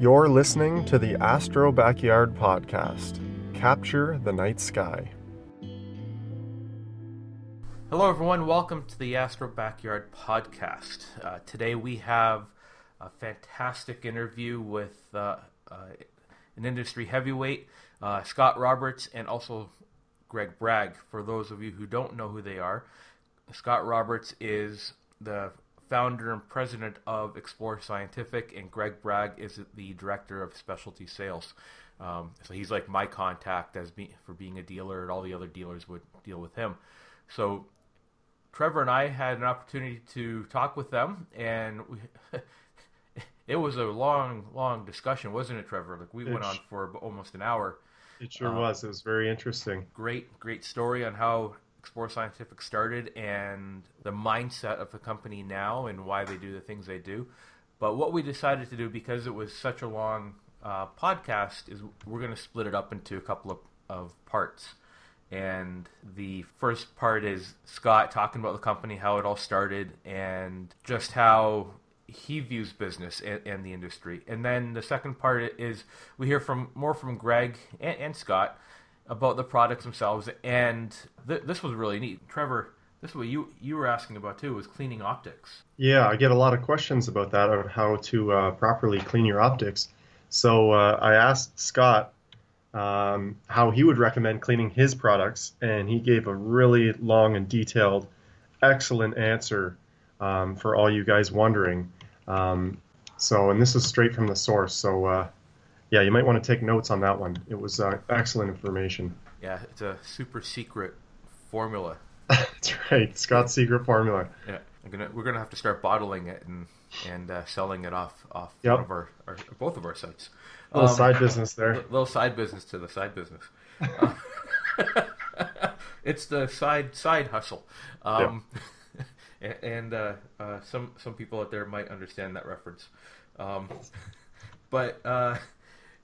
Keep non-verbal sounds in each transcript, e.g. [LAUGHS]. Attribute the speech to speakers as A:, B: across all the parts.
A: You're listening to the Astro Backyard Podcast. Capture the night sky.
B: Hello, everyone. Welcome to the Astro Backyard Podcast. Uh, today we have a fantastic interview with uh, uh, an industry heavyweight, uh, Scott Roberts, and also Greg Bragg. For those of you who don't know who they are, Scott Roberts is the founder and president of Explore Scientific, and Greg Bragg is the director of specialty sales. Um, so he's like my contact as be, for being a dealer, and all the other dealers would deal with him. So Trevor and I had an opportunity to talk with them, and we, [LAUGHS] it was a long, long discussion, wasn't it, Trevor? Like we it went on for almost an hour.
A: It sure um, was. It was very interesting.
B: Great, great story on how Explore Scientific started and the mindset of the company now and why they do the things they do. But what we decided to do, because it was such a long uh, podcast, is we're going to split it up into a couple of, of parts. And the first part is Scott talking about the company, how it all started, and just how he views business and, and the industry. And then the second part is we hear from more from Greg and, and Scott about the products themselves. And th- this was really neat. Trevor, this is what you you were asking about too was cleaning optics.
A: Yeah, I get a lot of questions about that on how to uh, properly clean your optics. So uh, I asked Scott um, how he would recommend cleaning his products, and he gave a really long and detailed, excellent answer um, for all you guys wondering. Um, so, and this is straight from the source. So uh, yeah, you might want to take notes on that one. It was uh, excellent information.
B: Yeah, it's a super secret formula. [LAUGHS]
A: That's right, Scott's secret formula.
B: Yeah, gonna, we're gonna have to start bottling it and and uh, selling it off off yep. one of our, our, both of our sites.
A: Little um, side business there.
B: A [LAUGHS] little side business to the side business. Uh, [LAUGHS] it's the side side hustle. Um, yep. and uh, uh, some some people out there might understand that reference. Um, but uh,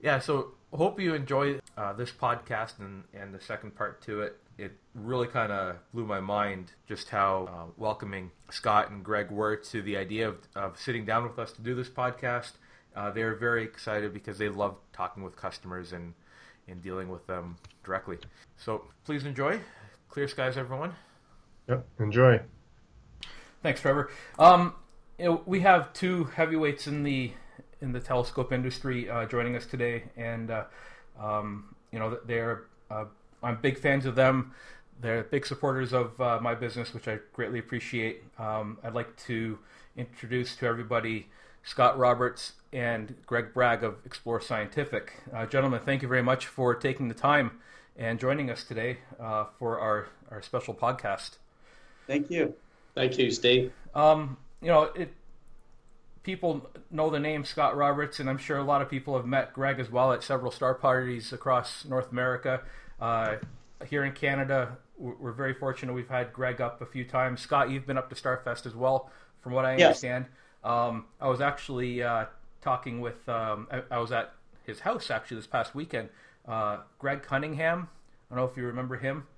B: yeah, so hope you enjoy uh, this podcast and, and the second part to it. It really kind of blew my mind just how uh, welcoming Scott and Greg were to the idea of, of sitting down with us to do this podcast. Uh, they were very excited because they love talking with customers and, and dealing with them directly. So please enjoy. Clear skies, everyone.
A: Yep, enjoy.
B: Thanks, Trevor. Um, you know, we have two heavyweights in the in the telescope industry uh, joining us today, and uh, um, you know they're uh, I'm big fans of them. They're big supporters of uh, my business, which I greatly appreciate. Um, I'd like to introduce to everybody Scott Roberts and Greg Bragg of Explore Scientific. Uh, gentlemen, thank you very much for taking the time and joining us today uh, for our, our special podcast.
C: Thank you. Thank you, Steve.
B: Um, you know, it, people know the name Scott Roberts, and I'm sure a lot of people have met Greg as well at several star parties across North America. Uh, here in Canada, we're very fortunate. We've had Greg up a few times. Scott, you've been up to Starfest as well, from what I yes. understand. Um, I was actually uh, talking with, um, I, I, was at his house actually this past weekend. Uh, Greg Cunningham, I don't know if you remember him.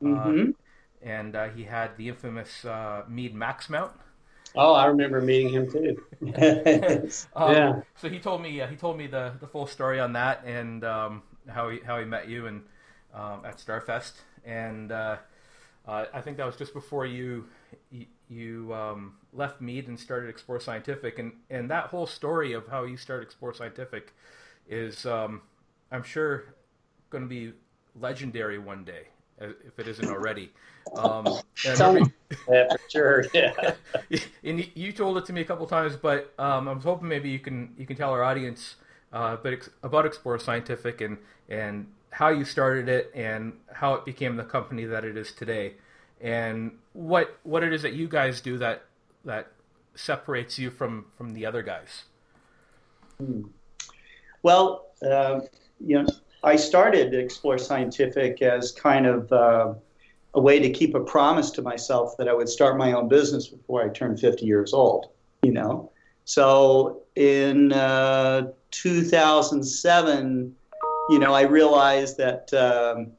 B: Uh, mm-hmm. and uh, he had the infamous uh, Meade Max mount.
C: Oh, I remember meeting him too. [LAUGHS]
B: um, yeah. So he told me uh, he told me the, the full story on that and um, how he how he met you and um, at Starfest and uh, uh, I think that was just before you you, you um, left Meade and started Explore Scientific and and that whole story of how you started Explore Scientific is um, I'm sure going to be legendary one day if it isn't already. Um, [LAUGHS]
C: yeah, for sure. [LAUGHS] Yeah.
B: and you told it to me a couple times, but um, I was hoping maybe you can you can tell our audience uh, but about Explore Scientific and and how you started it and how it became the company that it is today, and what what it is that you guys do that that separates you from from the other guys.
C: Hmm. Well, uh, you know, I started Explore Scientific as kind of uh, a way to keep a promise to myself that I would start my own business before I turned 50 years old, you know. So in uh, 2007, you know, I realized that, um,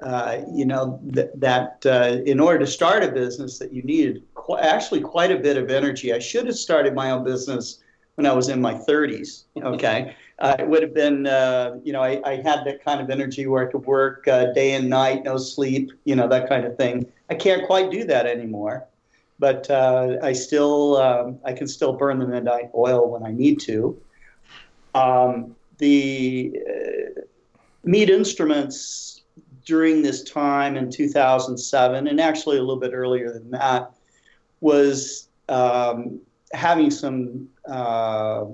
C: uh, you know, th- that uh, in order to start a business that you needed qu- actually quite a bit of energy. I should have started my own business when I was in my 30s. Okay, uh, it would have been, uh, you know, I, I, had that kind of energy where I could work uh, day and night, no sleep, you know, that kind of thing. I can't quite do that anymore, but uh, I still, um, I can still burn the midnight oil when I need to. Um, the uh, Meade Instruments during this time in 2007, and actually a little bit earlier than that, was um, having some uh,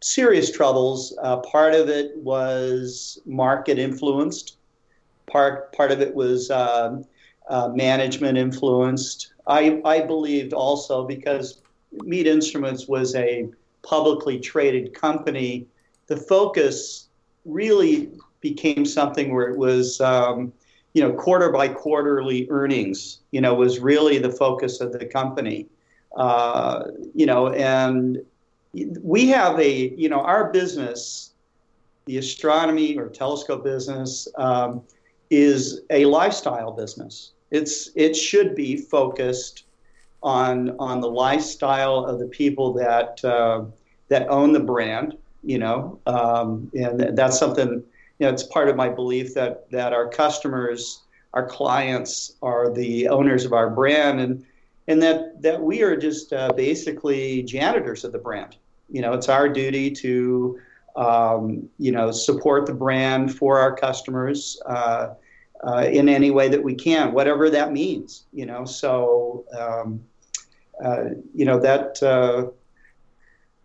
C: serious troubles. Uh, part of it was market influenced. Part part of it was uh, uh, management influenced. I I believed also because Meade Instruments was a publicly traded company. The focus really became something where it was. Um, you know, quarter by quarterly earnings, you know, was really the focus of the company. Uh, you know, and we have a, you know, our business, the astronomy or telescope business, um, is a lifestyle business. It's it should be focused on on the lifestyle of the people that uh, that own the brand. You know, um, and that's something. You know, it's part of my belief that that our customers, our clients, are the owners of our brand, and and that that we are just uh, basically janitors of the brand. You know, it's our duty to um, you know support the brand for our customers uh, uh, in any way that we can, whatever that means. You know, so um, uh, you know that. Uh,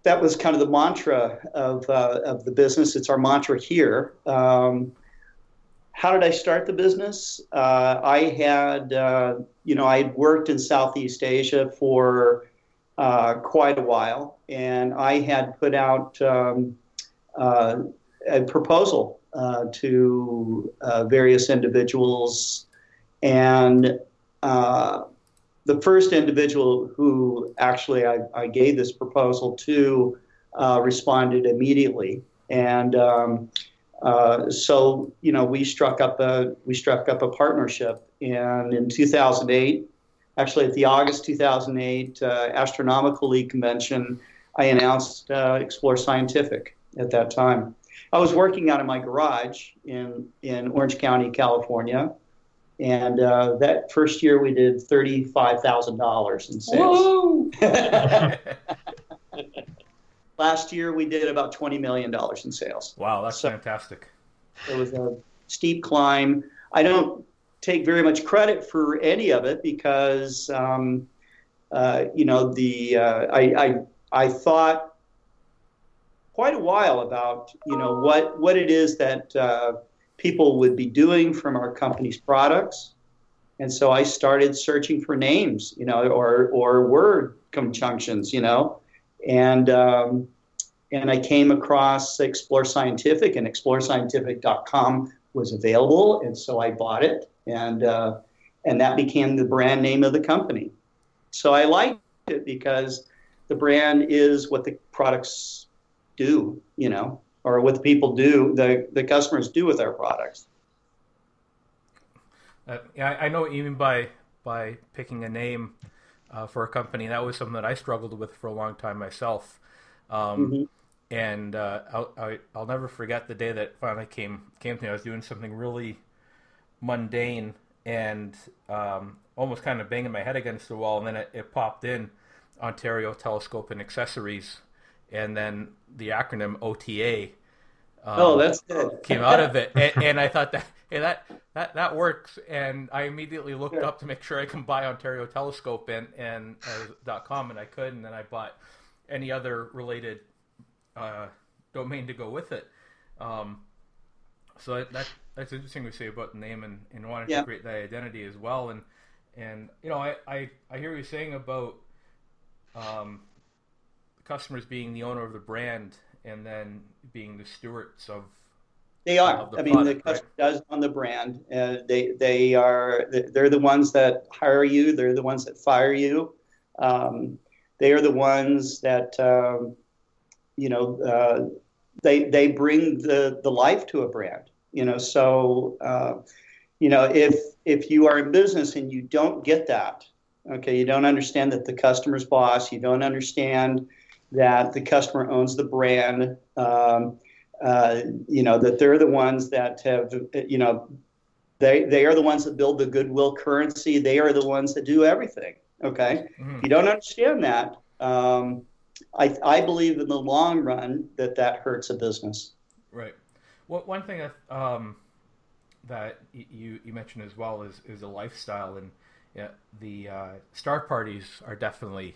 C: that was kind of the mantra of, uh, of the business. It's our mantra here. Um, how did I start the business? Uh, I had, uh, you know, I had worked in Southeast Asia for uh, quite a while, and I had put out um, uh, a proposal uh, to uh, various individuals, and the first individual who actually I, I gave this proposal to responded immediately, and um, uh, so you know we struck up a we struck up a partnership, and in 2008, actually at the August 2008 uh, Astronomical League convention, I announced uh, Explore Scientific at that time. I was working out of my garage in in Orange County, California, and uh, that first year we did thirty five thousand dollars in sales. [LAUGHS] [LAUGHS] Last year we did about twenty million dollars in sales.
B: Wow, that's so fantastic.
C: It was a steep climb. I don't take very much credit for any of it because um, uh, you know the uh, I, I I thought quite a while about you know what what it is that uh, people would be doing from our company's products, and so I started searching for names, you know, or or word conjunctions, you know, and um, and I came across Explore Scientific, and ExploreScientific.com was available, and so I bought it, and uh, and that became the brand name of the company. So I liked it because the brand is what the products do, you know, or what the people do, the the customers do with our products.
B: Uh, yeah, I know even by by picking a name uh, for a company. That was something that I struggled with for a long time myself. Um, mm-hmm. And uh, I'll, I, will i will never forget the day that finally came came to me. I was doing something really mundane and um, almost kind of banging my head against the wall, and then it, it popped in Ontario Telescope and Accessories, and then the acronym OTA.
C: Um, oh, that's good.
B: came out of it, and, and I thought that hey, that that that works. And I immediately looked sure. up to make sure I can buy Ontario Telescope and and uh, dot com, and I could, and then I bought any other related uh, domain to go with it. Um, so that, that that's interesting to say about the name and, and wanting yeah. to create that identity as well. And and you know, I, I, I hear you saying about um, customers being the owner of the brand and then being the stewards of
C: they are. I mean, the customer right? does own the brand. Uh, they they are they're the ones that hire you. They're the ones that fire you. Um, they are the ones that um, you know uh, they they bring the the life to a brand. You know, so uh, you know if if you are in business and you don't get that, okay, you don't understand that the customer's boss. You don't understand that the customer owns the brand. Um, uh, you know that they're the ones that have you know they they are the ones that build the goodwill currency. They are the ones that do everything. Okay, mm-hmm. if you don't understand that, um, I I believe in the long run that that hurts a business.
B: Right. Well, one thing that um, that you you mentioned as well is is a lifestyle, and yeah, the uh, star parties are definitely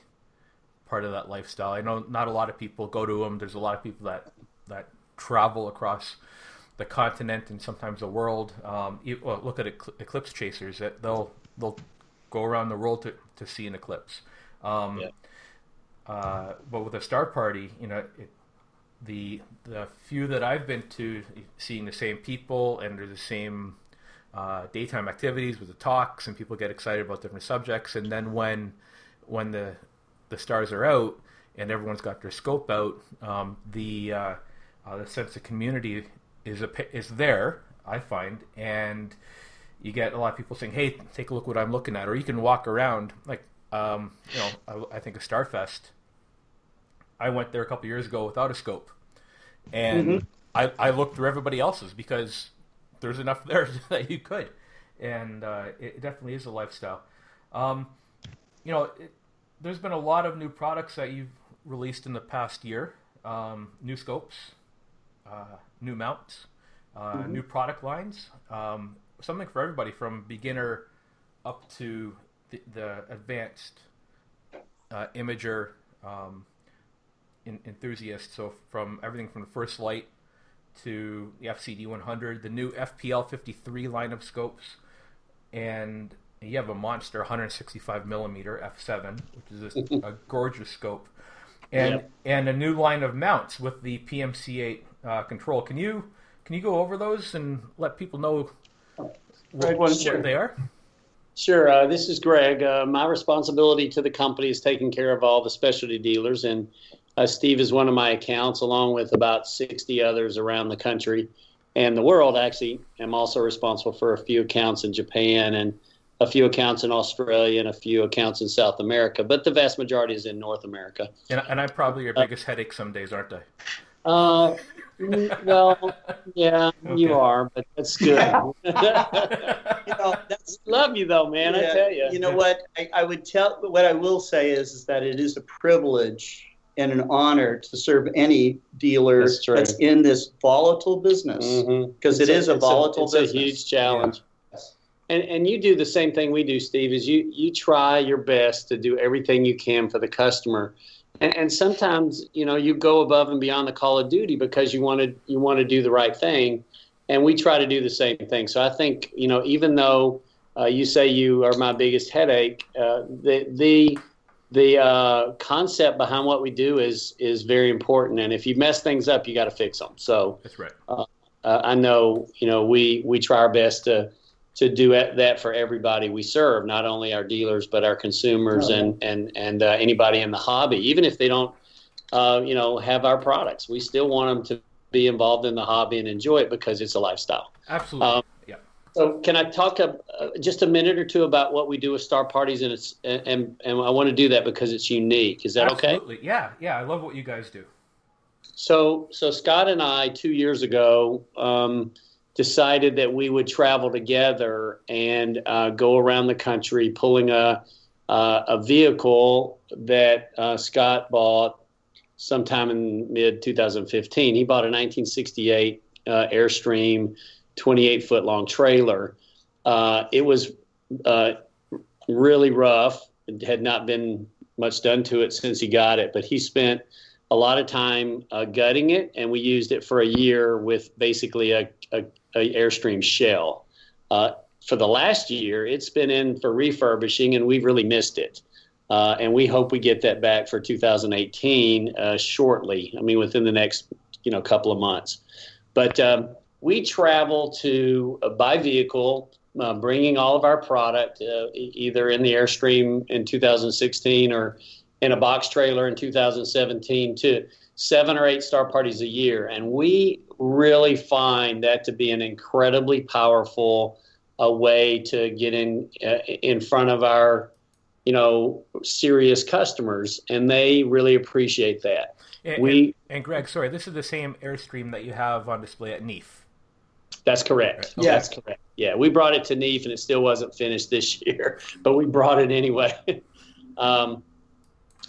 B: part of that lifestyle. I know not a lot of people go to them. There's a lot of people that that travel across the continent and sometimes the world. Um, you, well, look at eclipse chasers; that they'll they'll go around the world to, to see an eclipse. Um, yeah. uh, but with a star party, you know, it, the the few that I've been to, seeing the same people and there's the same uh, daytime activities with the talks, and people get excited about different subjects. And then when when the the stars are out and everyone's got their scope out, um, the uh, uh, the sense of community is a, is there. I find, and you get a lot of people saying, "Hey, take a look what I'm looking at," or you can walk around like um, you know. I, I think of Starfest. I went there a couple years ago without a scope, and mm-hmm. I, I looked through everybody else's because there's enough there [LAUGHS] that you could, and uh, it definitely is a lifestyle. Um, you know, it, there's been a lot of new products that you've released in the past year. Um, new scopes, new mounts, uh, mm-hmm. new product lines. Um, something for everybody from beginner up to the, the advanced uh, imager um, in, enthusiast. So from everything from the first light to the FCD 100, the new FPL 53 line of scopes, and you have a monster 165 millimeter f7, which is a, [LAUGHS] a gorgeous scope, and yep. and a new line of mounts with the PMC8 uh, control. Can you can you go over those and let people know what, what sure. they are?
D: Sure. Uh, this is Greg. Uh, my responsibility to the company is taking care of all the specialty dealers, and uh, Steve is one of my accounts, along with about 60 others around the country and the world. Actually, I'm also responsible for a few accounts in Japan and a few accounts in Australia and a few accounts in South America, but the vast majority is in North America.
B: And, and I'm probably your biggest uh, headache some days, aren't I?
D: Uh, well, yeah, okay. you are, but that's good. [LAUGHS] you know, that's, love you though, man. Yeah, I tell you.
C: You know what? I, I, would tell. What I will say is, is that it is a privilege and an honor to serve any dealer that's, that's in this volatile business because mm-hmm. it is a, a volatile.
D: It's
C: business.
D: a huge challenge. Yeah. And, and you do the same thing we do, Steve. Is you you try your best to do everything you can for the customer and, and sometimes you know you go above and beyond the call of duty because you want to you want to do the right thing. And we try to do the same thing. So i think you know even though uh, you say you are my biggest headache uh, the the the uh, concept behind what we do is is very important. And if you mess things up you got to fix them so
B: that's right.
D: uh, uh, i know you know we we try our best to to do that for everybody we serve, not only our dealers but our consumers and and and uh, anybody in the hobby. Even if they don't, uh, you know, have our products, we still want them to be involved in the hobby and enjoy it because it's a lifestyle.
B: Absolutely. Um, yeah.
D: So, can I talk a, uh, just a minute or two about what we do with Star Parties, and it's and and, and I want to do that because it's unique. Is that
B: Absolutely.
D: okay?
B: Absolutely. Yeah. Yeah. I love what you guys do.
D: So, so Scott and I two years ago. Um, decided that we would travel together and uh, go around the country pulling a, uh, a vehicle that uh, Scott bought sometime in mid 2015. He bought a 1968 uh, Airstream 28 foot long trailer. Uh, it was uh, really rough. It had not been much done to it since he got it, but he spent a lot of time uh, gutting it, and we used it for a year with basically a, a, a Airstream shell. Uh, for the last year, it's been in for refurbishing, and we've really missed it. Uh, and we hope we get that back for 2018 uh, shortly. I mean, within the next you know couple of months. But um, we travel to uh, by vehicle, uh, bringing all of our product either in the Airstream in 2016 or in a box trailer in 2017 to seven or eight star parties a year. And we really find that to be an incredibly powerful uh, way to get in uh, in front of our you know, serious customers, and they really appreciate that.
B: And, we and, and, Greg, sorry, this is the same Airstream that you have on display at NEAF
D: That's correct. Okay. Yeah, that's correct. Yeah, we brought it to NEAF and it still wasn't finished this [LAUGHS] year, but we brought it anyway. [LAUGHS] um,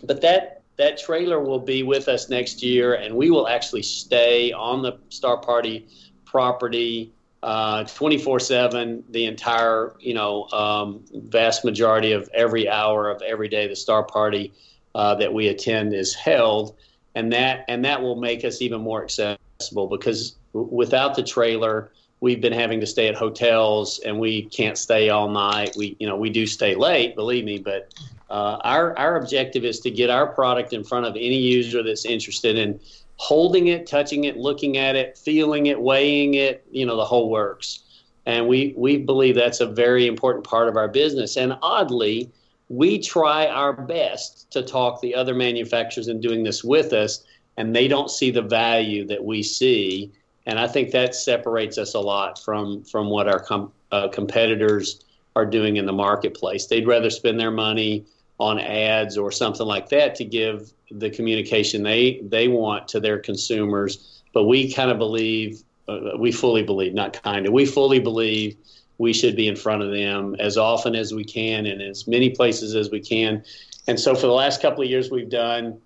D: but that that trailer will be with us next year, and we will actually stay on the Star Party property uh, 24 7 the entire you know um, vast majority of every hour of every day the star party uh, that we attend is held. And that and that will make us even more accessible because w- without the trailer we've been having to stay at hotels and we can't stay all night. We you know we do stay late believe me but uh, our our objective is to get our product in front of any user that's interested in holding it, touching it, looking at it, feeling it, weighing it, you know, the whole works. And we, we believe that's a very important part of our business. And oddly, we try our best to talk the other manufacturers in doing this with us, and they don't see the value that we see. And I think that separates us a lot from, from what our com- uh, competitors are doing in the marketplace. They'd rather spend their money on ads or something like that to give the communication they they want to their consumers. But we kind of believe, uh, we fully believe, not kind of, we fully believe we should be in front of them as often as we can and as many places as we can. And so for the last couple of years, we've done.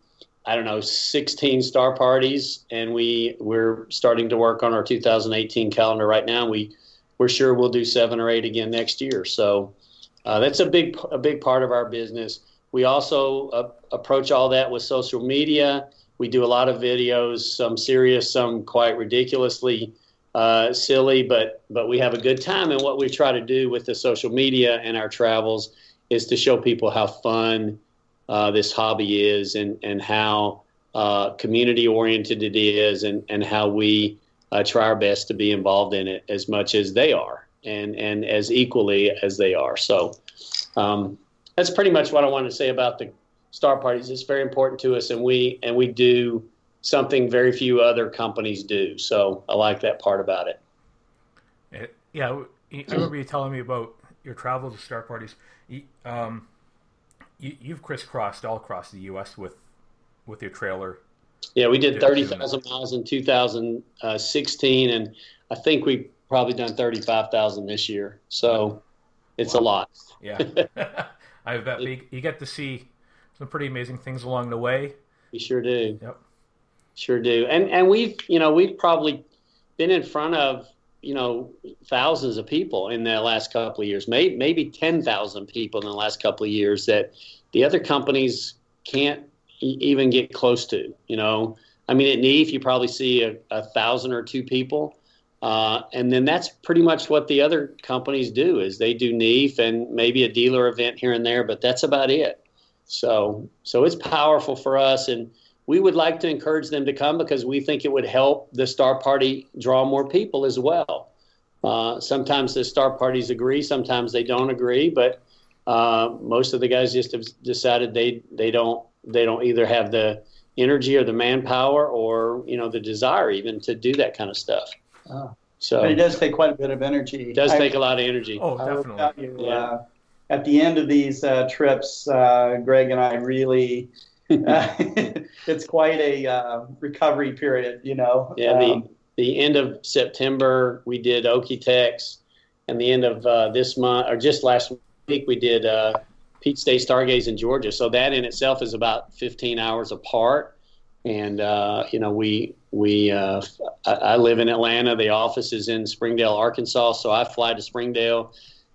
D: I don't know, 16 star parties, and we we're starting to work on our 2018 calendar right now. We we're sure we'll do seven or eight again next year. So uh, that's a big a big part of our business. We also uh, approach all that with social media. We do a lot of videos, some serious, some quite ridiculously uh, silly, but but we have a good time. And what we try to do with the social media and our travels is to show people how fun uh, this hobby is and and how uh, community oriented it is, and and how we uh, try our best to be involved in it as much as they are, and and as equally as they are. So. Um, that's pretty much what I wanted to say about the star parties. It's very important to us, and we and we do something very few other companies do. So I like that part about it.
B: Yeah, I remember you telling me about your travel to star parties. Um, you, have crisscrossed all across the U.S. with with your trailer.
D: Yeah, we did thirty thousand miles in 2016, and I think we probably done thirty five thousand this year. So it's wow. a lot.
B: Yeah. [LAUGHS] [LAUGHS] I bet you get to see some pretty amazing things along the way.
D: We sure do.
B: Yep.
D: Sure do. And and we've you know we've probably been in front of you know thousands of people in the last couple of years, maybe maybe ten thousand people in the last couple of years that the other companies can't even get close to. You know, I mean, at NEAF you probably see a, a thousand or two people uh, and then that's pretty much what the other companies do is they do NEAF and maybe a dealer event here and there, but that's about it. So so it's powerful for us and we would like to encourage them to come because we think it would help the star party draw more people as well. Uh, sometimes the star parties agree, sometimes they don't agree, but uh, most of the guys just have decided they they don't they don't either have the energy or the manpower or you know the desire even to do that kind of stuff.
C: Oh. So but it does take quite a bit of energy.
D: It does I, take a lot of energy.
B: Oh, definitely.
C: You, yeah. Uh, at the end of these uh, trips, uh, Greg and I really, uh, [LAUGHS] it's quite a uh, recovery period, you know.
D: Yeah, the, um, the end of September, we did Okie-Tex, and the end of uh, this month, or just last week, we did Peach State Stargaze in Georgia. So that in itself is about 15 hours apart. And, you know, we we uh, I, I, live in Atlanta. The office is in Springdale, Arkansas. So I fly to Springdale.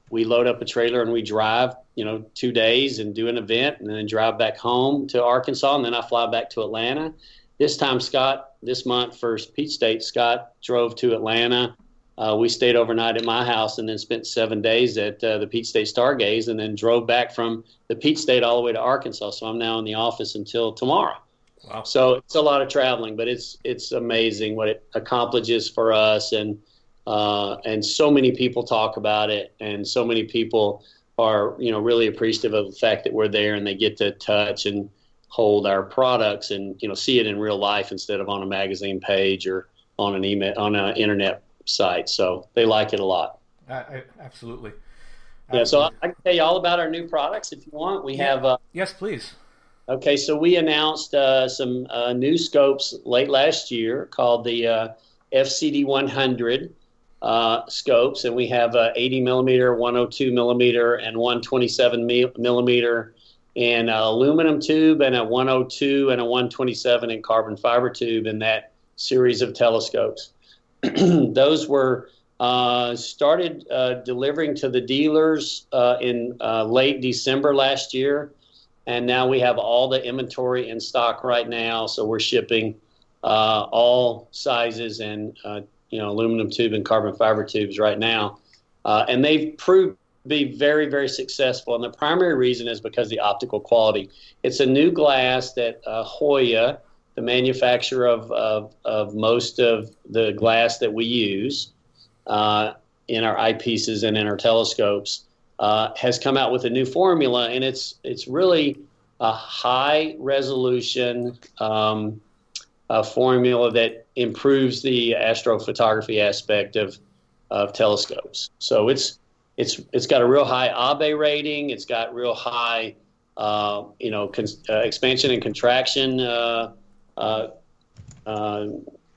D: We load up a trailer and we drive, you know, two days and do an event, and then drive back home to Arkansas, and then I fly back to Atlanta. This time, Scott, this month for Peach State, Scott drove to Atlanta. Uh, we stayed overnight at my house and then spent seven days at uh, the Peach State Stargaze, and then drove back from the Peach State all the way to Arkansas. So I'm now in the office until tomorrow. Wow. So it's a lot of traveling, but it's it's amazing what it accomplishes for us, and uh, and so many people talk about it, and so many people are you know really appreciative of the fact that we're there and they get to touch and hold our products and you know see it in real life instead of on a magazine page or on an email on an internet site. So they like it a lot.
B: I, absolutely.
D: Yeah, so I, I, can tell you all about our new products if you want. We yeah. have. Uh,
B: yes, please.
D: Okay, so we announced uh, some uh, new scopes late last year called the uh, FCD 100 uh, scopes, and we have a 80 millimeter, 102 millimeter, and 127 millimeter in aluminum tube, and a 102 and a 127 in carbon fiber tube in that series of telescopes. [CLEARS THROAT] Those were uh, started uh, delivering to the dealers uh, in uh, late December last year, and now we have all the inventory in stock right now. So we're shipping uh, all sizes and uh, you know aluminum tube and carbon fiber tubes right now, and they've proved to be very very successful. And the primary reason is because the optical quality. It's a new glass that Hoya, the manufacturer of, of, of most of the glass that we use uh, in our eyepieces and in our telescopes, uh, has come out with a new formula, and it's it's really a high resolution um, formula that improves the astrophotography aspect of of telescopes. So it's it's it's got a real high Abbe rating. It's got real high uh, you know uh, expansion and contraction uh, uh,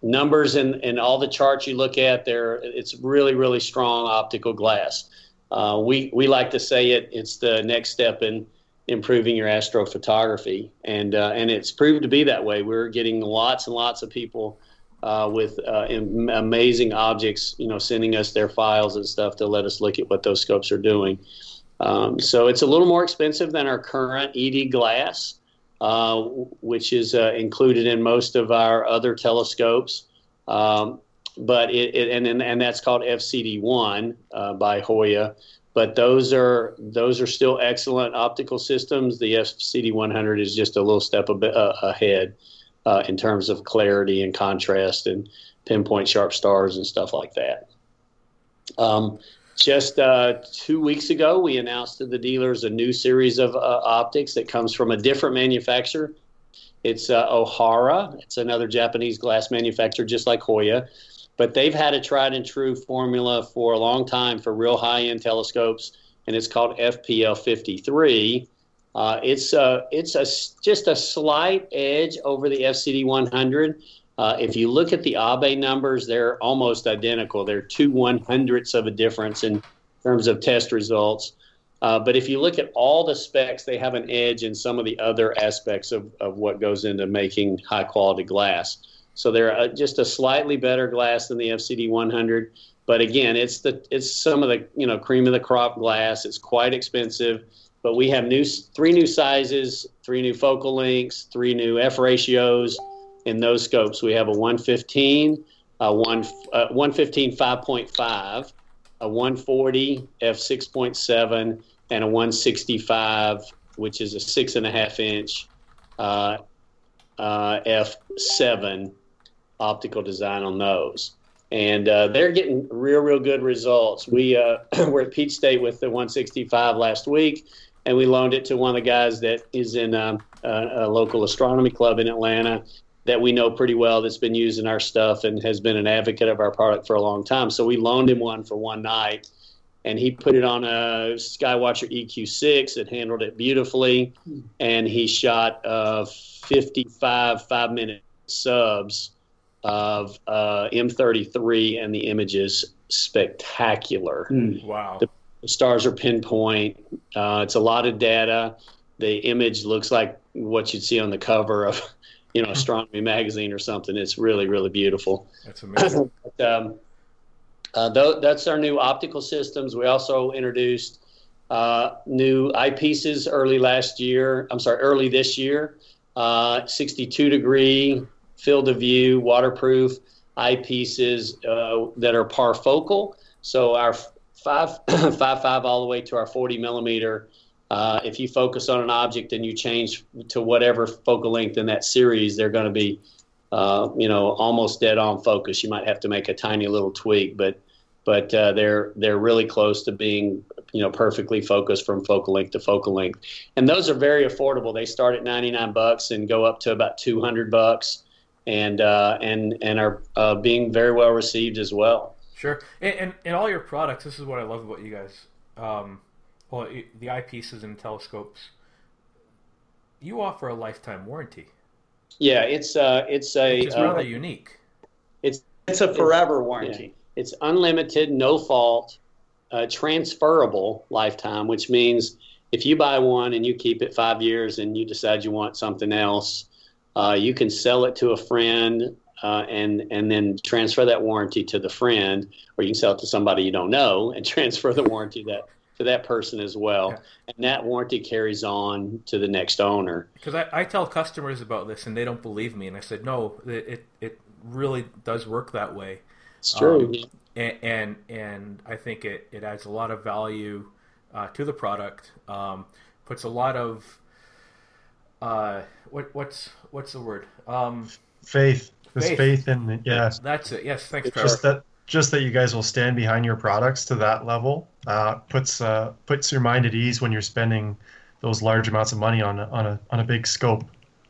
D: numbers in, in all the charts you look at there it's really really strong optical glass uh, we we like to say it it's the next step in improving your astrophotography. And uh, and it's proved to be that way. We're getting lots and lots of people uh, with uh, amazing objects you know sending us their files and stuff to let us look at what those scopes are doing. Um, so it's a little more expensive than our current ed glass uh, which is uh, included in most of our other telescopes. Um, but it, it, and and that's called FCD1 uh, by Hoya. But those are those are still excellent optical systems. The FCD100 is just a little step a bit, uh, ahead uh, in terms of clarity and contrast and pinpoint sharp stars and stuff like that. Um, just uh, two weeks ago, we announced to the dealers a new series of uh, optics that comes from a different manufacturer. It's uh, Ohara. It's another Japanese glass manufacturer, just like Hoya. But they've had a tried and true formula for a long time for real high end telescopes, and it's called FPL 53. Uh, it's uh, it's a, just a slight edge over the FCD 100, uh, if you look at the Abbe numbers, they're almost identical. They're two one hundredths of a difference in terms of test results. Uh, but if you look at all the specs, they have an edge in some of the other aspects of, of what goes into making high quality glass. So they're uh, just a slightly better glass than the FCD 100. But again, it's the it's some of the you know cream of the crop glass. It's quite expensive, but we have new three new sizes, three new focal lengths, three new f ratios in those scopes. We have a 115, a one, uh, 115 5.5, a 140 f6.7, and a 165, which is a six and a half inch uh, uh, f7 optical design on those. And uh, they're getting real, real good results. We uh, [CLEARS THROAT] were at Peach State with the 165 last week, and we loaned it to one of the guys that is in um, a, a local astronomy club in Atlanta that we know pretty well that's been using our stuff and has been an advocate of our product for a long time. So we loaned him one for one night, and he put it on a Skywatcher EQ6. It handled it beautifully, and he shot uh, 55 five minute subs of uh, M33, and the image is spectacular.
B: Mm, wow.
D: The, the, stars are pinpoint. Uh, it's a lot of data. The image looks like what you'd see on the cover of [LAUGHS] you know astronomy magazine or something. It's really really beautiful.
B: That's amazing. [CLEARS THROAT] but, um,
D: uh, th- that's our new optical systems. We also introduced uh, new eyepieces early last year. I'm sorry, early this year. Uh, 62 degree field of view, waterproof eyepieces uh, that are parfocal. So our five [CLEARS THROAT] five five all the way to our 40 millimeter uh, if you focus on an object and you change to whatever focal length in that series, they're going to be, uh, you know, almost dead on focus. You might have to make a tiny little tweak, but but uh, they're they're really close to being, you know, perfectly focused from focal length to focal length. And those are very affordable. They start at 99 bucks and go up to about 200 bucks, and uh, and and are uh, being very well received as well.
B: Sure, and, and, and all your products. This is what I love about you guys. Um, well, the eyepieces and telescopes, you offer a lifetime warranty.
D: Yeah, it's uh, it's a
B: it's rather uh, unique.
D: It's
C: it's a forever warranty.
D: Yeah. It's unlimited, no fault, uh, transferable lifetime, which means if you buy one and you keep it five years and you decide you want something else, uh, you can sell it to a friend uh, and and then transfer that warranty to the friend, or you can sell it to somebody you don't know and [LAUGHS] transfer the warranty that to that person as well. Yeah. And that warranty carries on to the next owner.
B: Because I, I tell customers about this and they don't believe me, and I said no, it it, it really does work that way.
D: It's true. Um,
B: and, and, and I think it, it adds a lot of value uh, to the product. Um, puts a lot of uh, what what's what's the word? Um,
A: faith. There's faith, faith in it. Yeah,
B: that's it. Yes, thanks. Trevor.
A: Just that, just that you guys will stand behind your products to that level uh, puts uh, puts your mind at ease when you're spending those large amounts of money on a, on a on a big scope.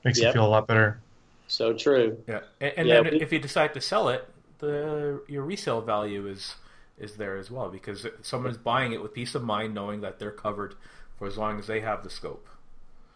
A: Makes yep. you feel a lot better.
D: So true.
B: Yeah, and, and yeah, then we, if you decide to sell it, the your resale value is is there as well because someone's buying it with peace of mind knowing that they're covered for as long as they have the scope.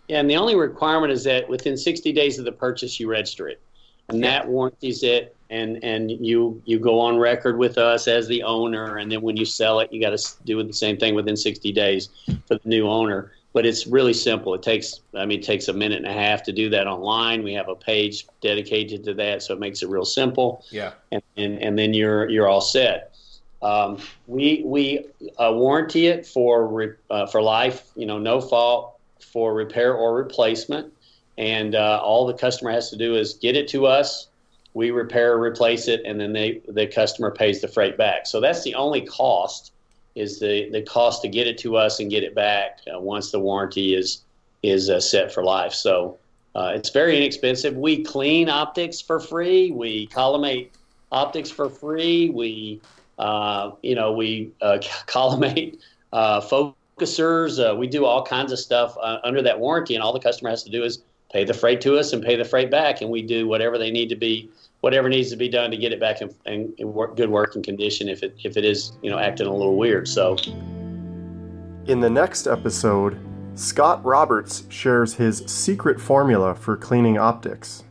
D: Yeah, and the only requirement is that within 60 days of the purchase, you register it, and yeah. that warranties it. And and you you go on record with us as the owner, and then when you sell it, you got to do the same thing within 60 days for the new owner. But it's really simple. It takes I mean it takes a minute and a half to do that online. We have a page dedicated to that, so it makes it real simple.
B: Yeah.
D: And and, and then you're you're all set. Um, we we uh, warranty it for uh, for life. You know, no fault for repair or replacement. And uh, all the customer has to do is get it to us. We repair or replace it, and then they the customer pays the freight back. So that's the only cost is the, the cost to get it to us and get it back uh, once the warranty is is uh, set for life. So uh, it's very inexpensive. We clean optics for free. We collimate optics for free. We uh, you know we uh, [LAUGHS] collimate uh, focus focusers. Uh, we do all kinds of stuff uh, under that warranty, and all the customer has to do is pay the freight to us and pay the freight back, and we do whatever they need to be, whatever needs to be done to get it back in, in, in work, good working condition. If it if it is you know acting a little weird, so.
A: In the next episode, Scott Roberts shares his secret formula for cleaning optics.